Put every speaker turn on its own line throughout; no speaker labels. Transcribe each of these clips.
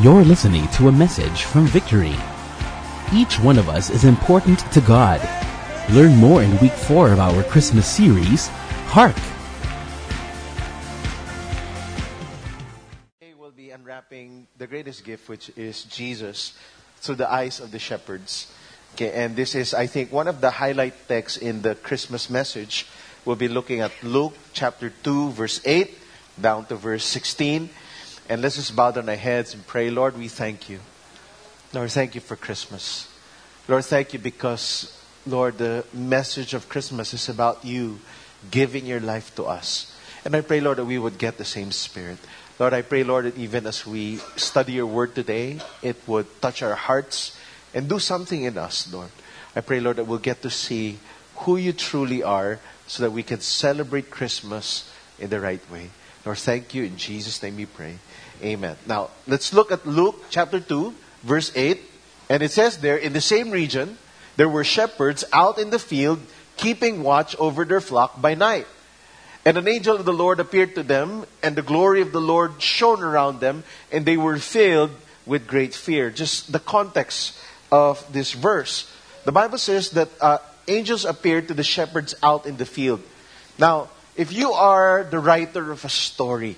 You're listening to a message from Victory. Each one of us is important to God. Learn more in week four of our Christmas series, Hark!
Today we'll be unwrapping the greatest gift, which is Jesus, through the eyes of the shepherds. Okay, and this is, I think, one of the highlight texts in the Christmas message. We'll be looking at Luke chapter 2, verse 8, down to verse 16. And let's just bow down our heads and pray. Lord, we thank you. Lord, thank you for Christmas. Lord, thank you because, Lord, the message of Christmas is about you giving your life to us. And I pray, Lord, that we would get the same spirit. Lord, I pray, Lord, that even as we study your word today, it would touch our hearts and do something in us, Lord. I pray, Lord, that we'll get to see who you truly are so that we can celebrate Christmas in the right way. Lord, thank you. In Jesus' name we pray. Amen. Now, let's look at Luke chapter 2, verse 8. And it says there, in the same region, there were shepherds out in the field keeping watch over their flock by night. And an angel of the Lord appeared to them, and the glory of the Lord shone around them, and they were filled with great fear. Just the context of this verse. The Bible says that uh, angels appeared to the shepherds out in the field. Now, if you are the writer of a story,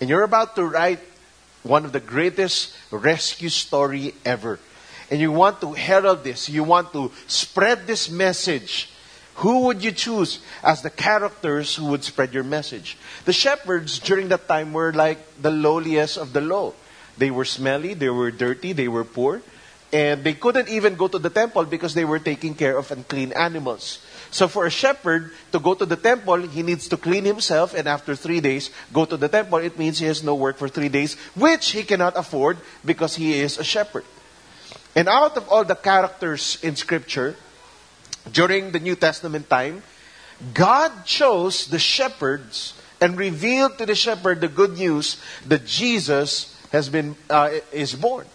and you're about to write one of the greatest rescue story ever, and you want to herald this, you want to spread this message, who would you choose as the characters who would spread your message? The shepherds during that time were like the lowliest of the low. They were smelly, they were dirty, they were poor, and they couldn't even go to the temple because they were taking care of unclean animals. So for a shepherd to go to the temple, he needs to clean himself and after three days go to the temple. It means he has no work for three days, which he cannot afford because he is a shepherd. And out of all the characters in scripture, during the New Testament time, God chose the shepherds and revealed to the shepherd the good news that Jesus has been uh, is born.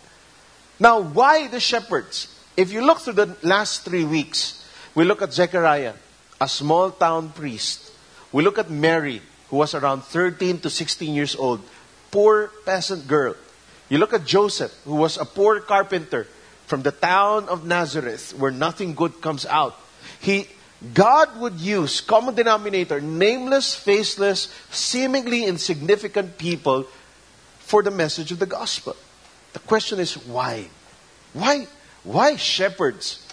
Now, why the shepherds? If you look through the last three weeks, we look at Zechariah, a small town priest. We look at Mary, who was around 13 to 16 years old, poor peasant girl. You look at Joseph, who was a poor carpenter from the town of Nazareth, where nothing good comes out. He, God would use common denominator, nameless, faceless, seemingly insignificant people for the message of the gospel. The question is why? Why? Why shepherds?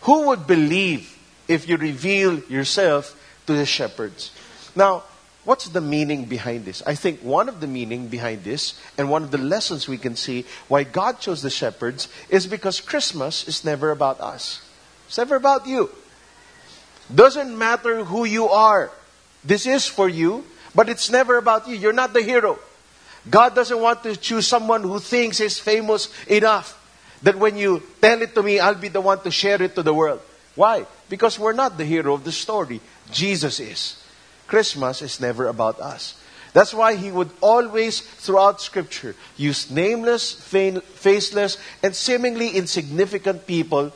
Who would believe if you reveal yourself to the shepherds? Now, what's the meaning behind this? I think one of the meaning behind this and one of the lessons we can see why God chose the shepherds is because Christmas is never about us. It's never about you. Doesn't matter who you are. This is for you, but it's never about you. You're not the hero. God doesn't want to choose someone who thinks he's famous enough that when you tell it to me, I'll be the one to share it to the world. Why? Because we're not the hero of the story. Jesus is. Christmas is never about us. That's why he would always, throughout Scripture, use nameless, faceless, and seemingly insignificant people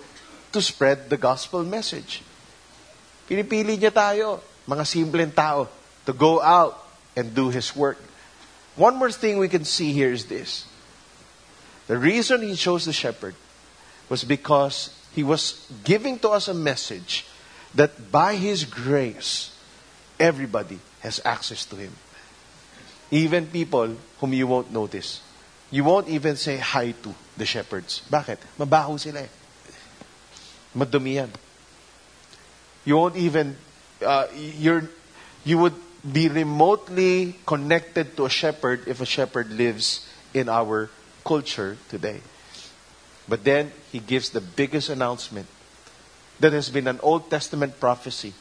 to spread the gospel message. Pinipili niya tayo, mga simpleng tao, to go out and do his work. One more thing we can see here is this. The reason he chose the shepherd was because he was giving to us a message that by his grace, everybody has access to him. Even people whom you won't notice. You won't even say hi to the shepherds. Bakit? Mabaho sila eh. Madumi yan. You won't even, uh, you're, you would be remotely connected to a shepherd if a shepherd lives in our culture today. But then he gives the biggest announcement that has been an Old Testament prophecy.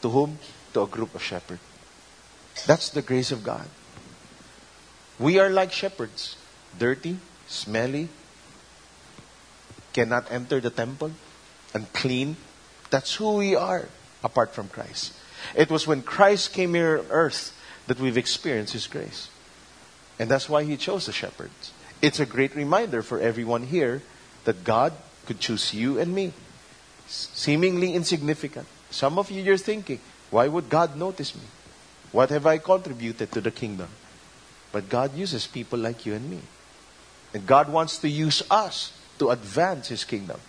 To whom? To a group of shepherds. That's the grace of God. We are like shepherds dirty, smelly, cannot enter the temple, unclean. That's who we are apart from Christ. It was when Christ came here on earth that we've experienced His grace. And that's why He chose the shepherds. It's a great reminder for everyone here that God could choose you and me. Seemingly insignificant. Some of you, you're thinking, why would God notice me? What have I contributed to the kingdom? But God uses people like you and me. And God wants to use us to advance His kingdom.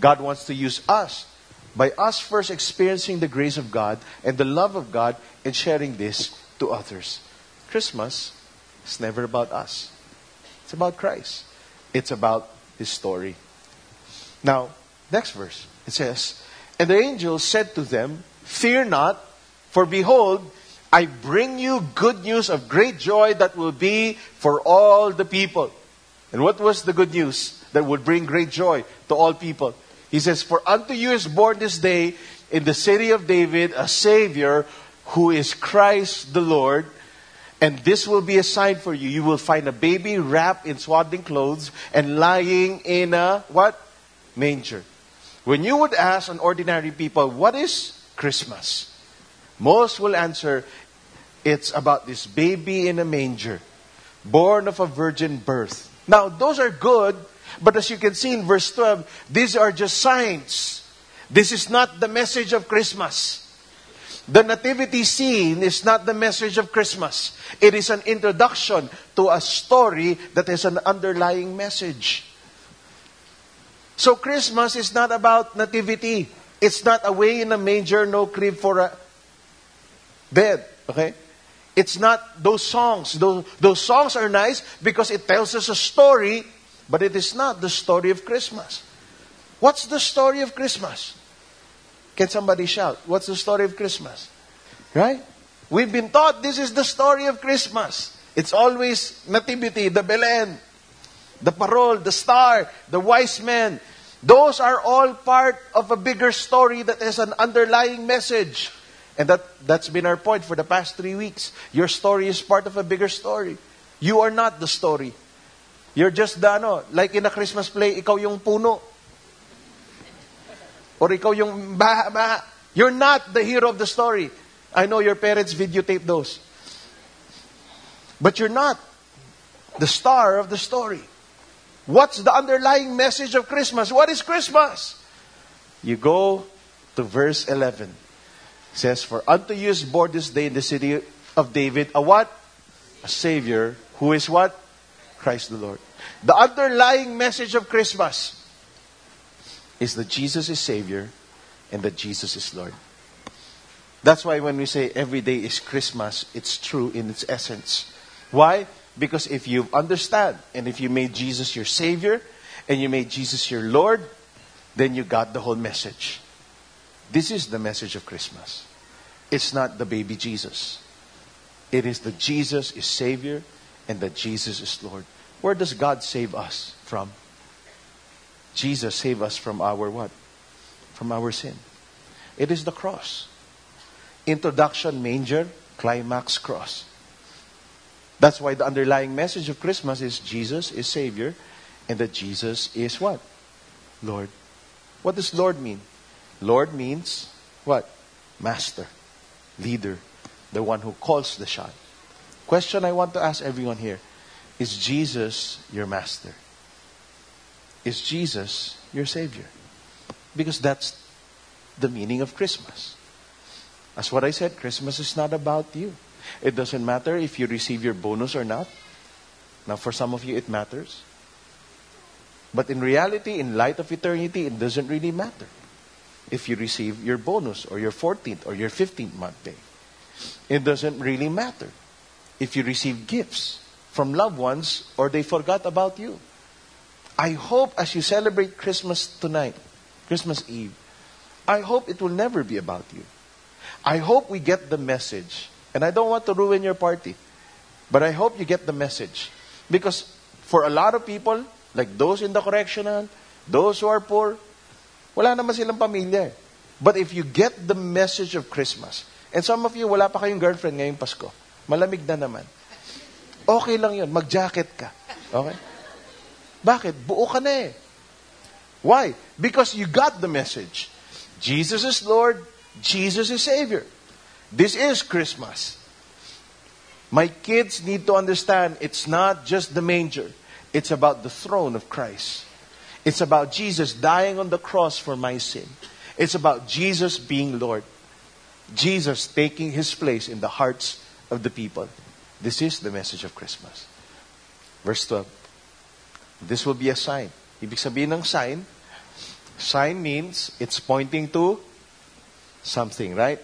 God wants to use us by us first experiencing the grace of God and the love of God and sharing this to others. Christmas is never about us, it's about Christ, it's about His story. Now, next verse it says, And the angel said to them, Fear not, for behold, I bring you good news of great joy that will be for all the people. And what was the good news that would bring great joy to all people? He says, For unto you is born this day in the city of David a Savior who is Christ the Lord. And this will be a sign for you. You will find a baby wrapped in swaddling clothes and lying in a what? Manger. When you would ask an ordinary people, what is Christmas? Most will answer, it's about this baby in a manger, born of a virgin birth. Now, those are good, but as you can see in verse 12, these are just signs. This is not the message of Christmas. The nativity scene is not the message of Christmas. It is an introduction to a story that has an underlying message. So Christmas is not about nativity. It's not away in a manger, no crib for a bed. Okay? It's not those songs. Those, those songs are nice because it tells us a story, but it is not the story of Christmas. What's the story of Christmas? Can somebody shout? What's the story of Christmas? Right? We've been taught this is the story of Christmas. It's always nativity, the Belen, the parol, the star, the wise men. Those are all part of a bigger story that has an underlying message. And that, that's been our point for the past three weeks. Your story is part of a bigger story. You are not the story. You're just the ano, like in a Christmas play, ikaw yung puno. Or ikaw yung baha, baha. You're not the hero of the story. I know your parents videotape those. But you're not the star of the story. What's the underlying message of Christmas? What is Christmas? You go to verse 11 says, For unto you is born this day in the city of David a what? A Savior who is what? Christ the Lord. The underlying message of Christmas is that Jesus is Savior and that Jesus is Lord. That's why when we say every day is Christmas, it's true in its essence. Why? Because if you understand and if you made Jesus your Savior and you made Jesus your Lord, then you got the whole message. This is the message of Christmas. It's not the baby Jesus. It is that Jesus is Savior and that Jesus is Lord. Where does God save us from? Jesus save us from our what? From our sin. It is the cross. Introduction, manger, climax, cross. That's why the underlying message of Christmas is Jesus is Savior and that Jesus is what? Lord. What does Lord mean? Lord means what? Master, leader, the one who calls the shot. Question I want to ask everyone here Is Jesus your master? Is Jesus your Savior? Because that's the meaning of Christmas. As what I said, Christmas is not about you. It doesn't matter if you receive your bonus or not. Now, for some of you, it matters. But in reality, in light of eternity, it doesn't really matter if you receive your bonus or your 14th or your 15th month pay. It doesn't really matter if you receive gifts from loved ones or they forgot about you. I hope as you celebrate Christmas tonight, Christmas Eve, I hope it will never be about you. I hope we get the message. And I don't want to ruin your party, but I hope you get the message. Because for a lot of people, like those in the correctional, those who are poor, Wala naman silang pamilya. Eh. But if you get the message of Christmas, and some of you, wala pa kayong girlfriend ngayong Pasko, malamig na naman. Okay lang yun, mag-jacket ka. Okay? Bakit? Buo ka na eh. Why? Because you got the message. Jesus is Lord, Jesus is Savior. This is Christmas. My kids need to understand it's not just the manger, it's about the throne of Christ. It's about Jesus dying on the cross for my sin. It's about Jesus being Lord. Jesus taking his place in the hearts of the people. This is the message of Christmas. Verse 12. This will be a sign. Ibig sabihin ng sign, sign means it's pointing to something, right?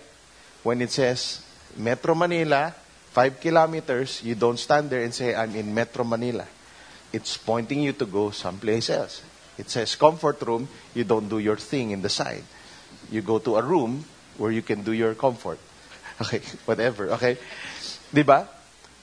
When it says Metro Manila, five kilometers, you don't stand there and say, I'm in Metro Manila. It's pointing you to go someplace else. It says comfort room, you don't do your thing in the side. You go to a room where you can do your comfort. Okay, whatever, okay? Diba?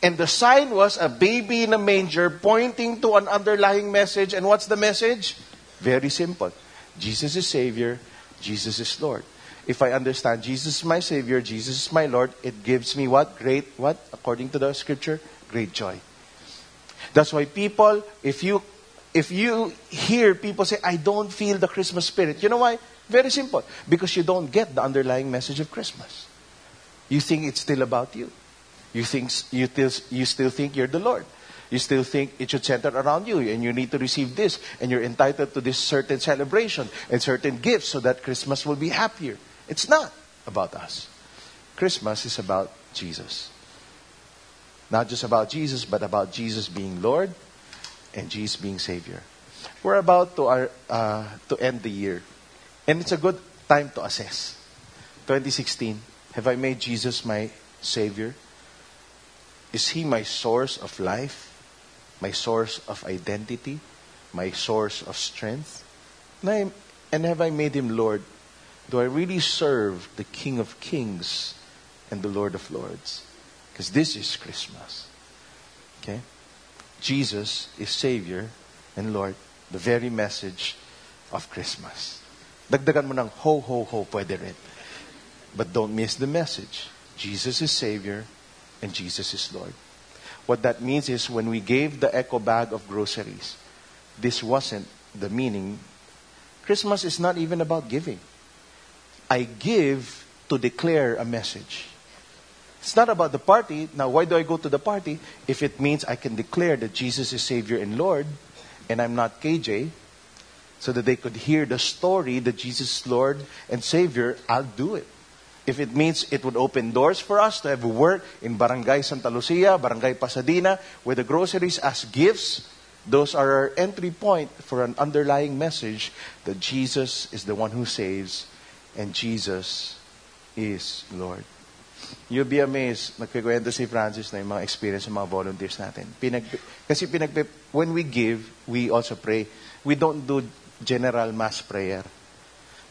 And the sign was a baby in a manger pointing to an underlying message. And what's the message? Very simple. Jesus is Savior, Jesus is Lord. If I understand Jesus is my Savior, Jesus is my Lord, it gives me what? Great, what? According to the scripture, great joy. That's why people, if you if you hear people say, I don't feel the Christmas spirit, you know why? Very simple. Because you don't get the underlying message of Christmas. You think it's still about you. You think you still, you still think you're the Lord. You still think it should center around you and you need to receive this and you're entitled to this certain celebration and certain gifts so that Christmas will be happier. It's not about us. Christmas is about Jesus. Not just about Jesus, but about Jesus being Lord and Jesus being Savior. We're about to, our, uh, to end the year. And it's a good time to assess. 2016, have I made Jesus my Savior? Is He my source of life? My source of identity? My source of strength? And, have I made Him Lord? Do I really serve the King of Kings and the Lord of Lords? Because this is Christmas. Okay? Jesus is Savior and Lord. The very message of Christmas. Dagdagan mo ng ho, ho, ho, pwede rin. But don't miss the message. Jesus is Savior and Jesus is Lord. What that means is when we gave the eco bag of groceries, this wasn't the meaning. Christmas is not even about giving. I give to declare a message. It's not about the party. Now, why do I go to the party? If it means I can declare that Jesus is Savior and Lord, and I'm not KJ, so that they could hear the story that Jesus is Lord and Savior, I'll do it. If it means it would open doors for us to have work in Barangay Santa Lucia, Barangay Pasadena, where the groceries as gifts, those are our entry point for an underlying message that Jesus is the one who saves and Jesus is Lord. You'll be amazed. Nagkikwento si Francis na yung mga experience ng mga volunteers natin. Pinag, kasi pinag, when we give, we also pray. We don't do general mass prayer.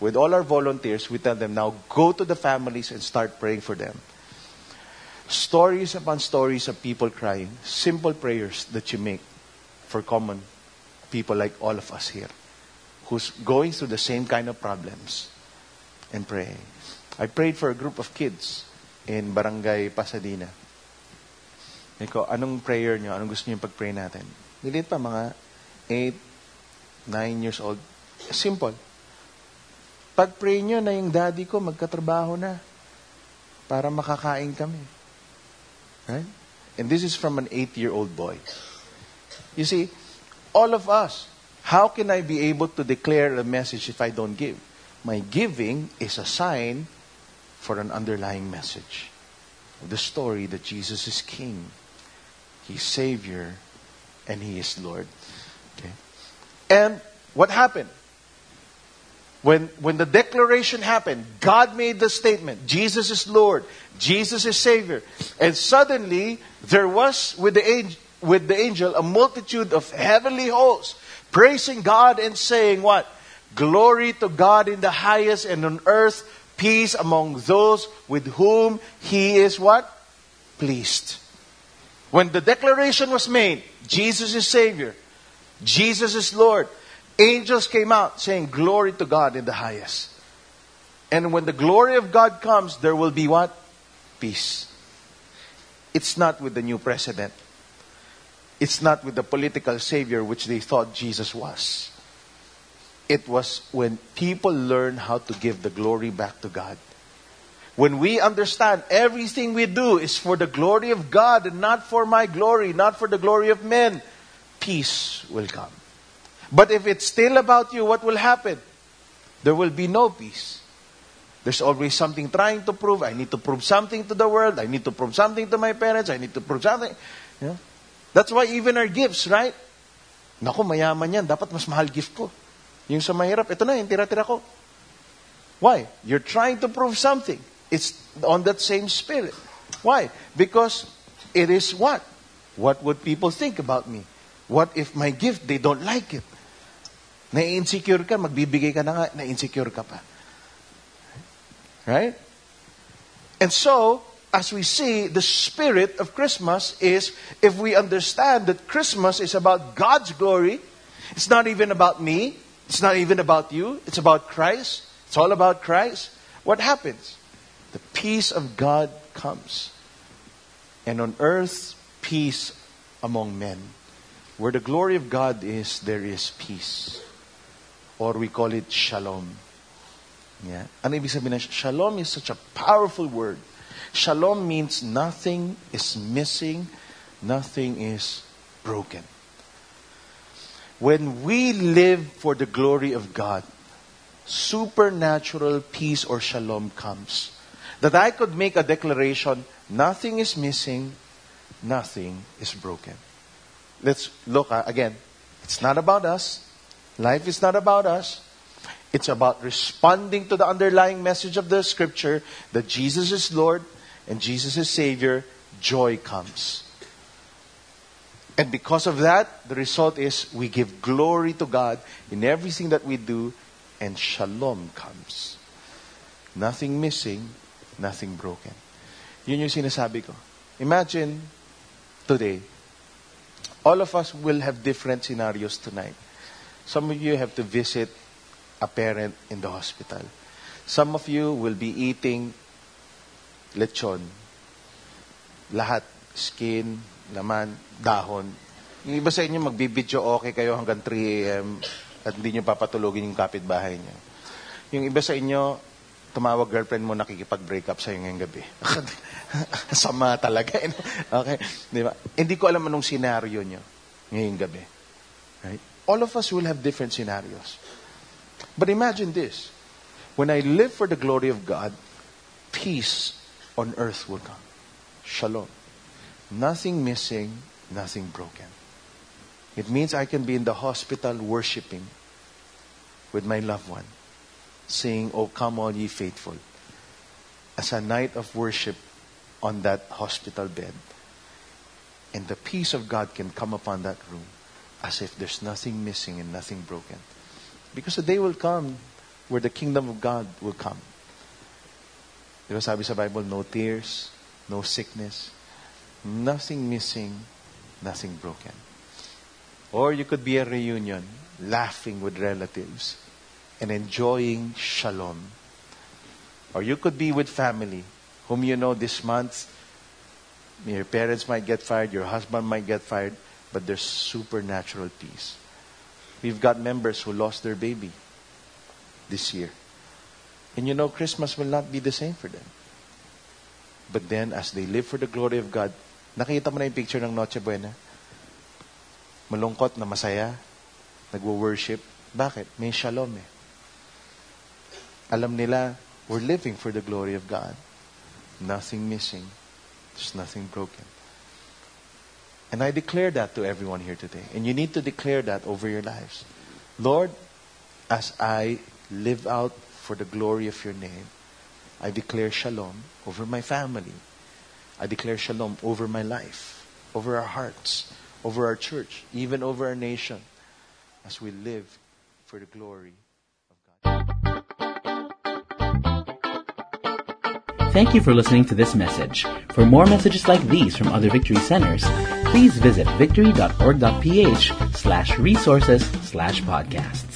With all our volunteers, we tell them now, go to the families and start praying for them. Stories upon stories of people crying. Simple prayers that you make for common people like all of us here who's going through the same kind of problems and praying. I prayed for a group of kids in Barangay Pasadena. Iko, anong prayer nyo? Anong gusto nyo pag-pray natin? Nilit pa, mga 8, 9 years old. Simple. Pag-pray nyo na yung daddy ko magkatrabaho na para makakain kami. Right? And this is from an 8-year-old boy. You see, all of us, how can I be able to declare a message if I don't give? My giving is a sign for an underlying message of the story that Jesus is King, He's Savior, and He is Lord. Okay? And what happened? When, when the declaration happened, God made the statement, Jesus is Lord, Jesus is Savior. And suddenly, there was with the, angel, with the angel a multitude of heavenly hosts praising God and saying what? Glory to God in the highest and on earth peace among those with whom he is what? Pleased. When the declaration was made, Jesus is Savior, Jesus is Lord, angels came out saying, Glory to God in the highest. And when the glory of God comes, there will be what? Peace. It's not with the new president. It's not with the political savior which they thought Jesus was it was when people learn how to give the glory back to God. When we understand everything we do is for the glory of God and not for my glory, not for the glory of men, peace will come. But if it's still about you, what will happen? There will be no peace. There's always something trying to prove. I need to prove something to the world. I need to prove something to my parents. I need to prove something. You know? That's why even our gifts, right? Naku, mayaman yan. Dapat mas mahal gift ko. Yung sa mahirap, ito na, yung tira-tira ko. Why? You're trying to prove something. It's on that same spirit. Why? Because it is what? What would people think about me? What if my gift, they don't like it? Na-insecure ka, magbibigay ka na nga, na-insecure ka pa. Right? And so, as we see, the spirit of Christmas is if we understand that Christmas is about God's glory, it's not even about me, it's not even about you, it's about Christ, it's all about Christ. What happens? The peace of God comes. And on earth, peace among men. Where the glory of God is, there is peace. Or we call it shalom. Yeah. Ano ibig sabihin na shalom is such a powerful word. Shalom means nothing is missing, nothing is broken. When we live for the glory of God, supernatural peace or shalom comes. That I could make a declaration, nothing is missing, nothing is broken. Let's look uh, again. It's not about us. Life is not about us. It's about responding to the underlying message of the scripture that Jesus is Lord and Jesus is Savior. Joy comes. And because of that, the result is we give glory to God in everything that we do, and shalom comes. Nothing missing, nothing broken. Yun yung sinasabi ko. Imagine today, all of us will have different scenarios tonight. Some of you have to visit a parent in the hospital. Some of you will be eating lechon. Lahat. Skin, laman, dahon. Yung iba sa inyo, magbibidyo okay kayo hanggang 3 a.m. at hindi nyo papatulogin yung kapitbahay nyo. Yung iba sa inyo, tumawag girlfriend mo, nakikipag-break up sa'yo ngayong gabi. Sama talaga. Eh, okay? Di ba? Hindi ko alam anong scenario nyo ngayong gabi. Right? All of us will have different scenarios. But imagine this. When I live for the glory of God, peace on earth will come. Shalom. Nothing missing, nothing broken. It means I can be in the hospital worshiping with my loved one, saying, Oh, come all ye faithful, as a night of worship on that hospital bed. And the peace of God can come upon that room as if there's nothing missing and nothing broken. Because the day will come where the kingdom of God will come. Diba sabi sa Bible, no tears, no sickness, nothing missing, nothing broken. Or you could be a reunion, laughing with relatives and enjoying shalom. Or you could be with family, whom you know this month, your parents might get fired, your husband might get fired, but there's supernatural peace. We've got members who lost their baby this year. And you know, Christmas will not be the same for them. But then, as they live for the glory of God, nakita mo na yung picture ng Noche Buena? Malungkot na masaya, nagwo-worship. Bakit? May shalom eh. Alam nila, we're living for the glory of God. Nothing missing. There's nothing broken. And I declare that to everyone here today. And you need to declare that over your lives. Lord, as I live out for the glory of your name, I declare shalom over my family. I declare shalom over my life, over our hearts, over our church, even over our nation, as we live for the glory of God.
Thank you for listening to this message. For more messages like these from other Victory Centers, please visit victory.org.ph slash resources slash podcasts.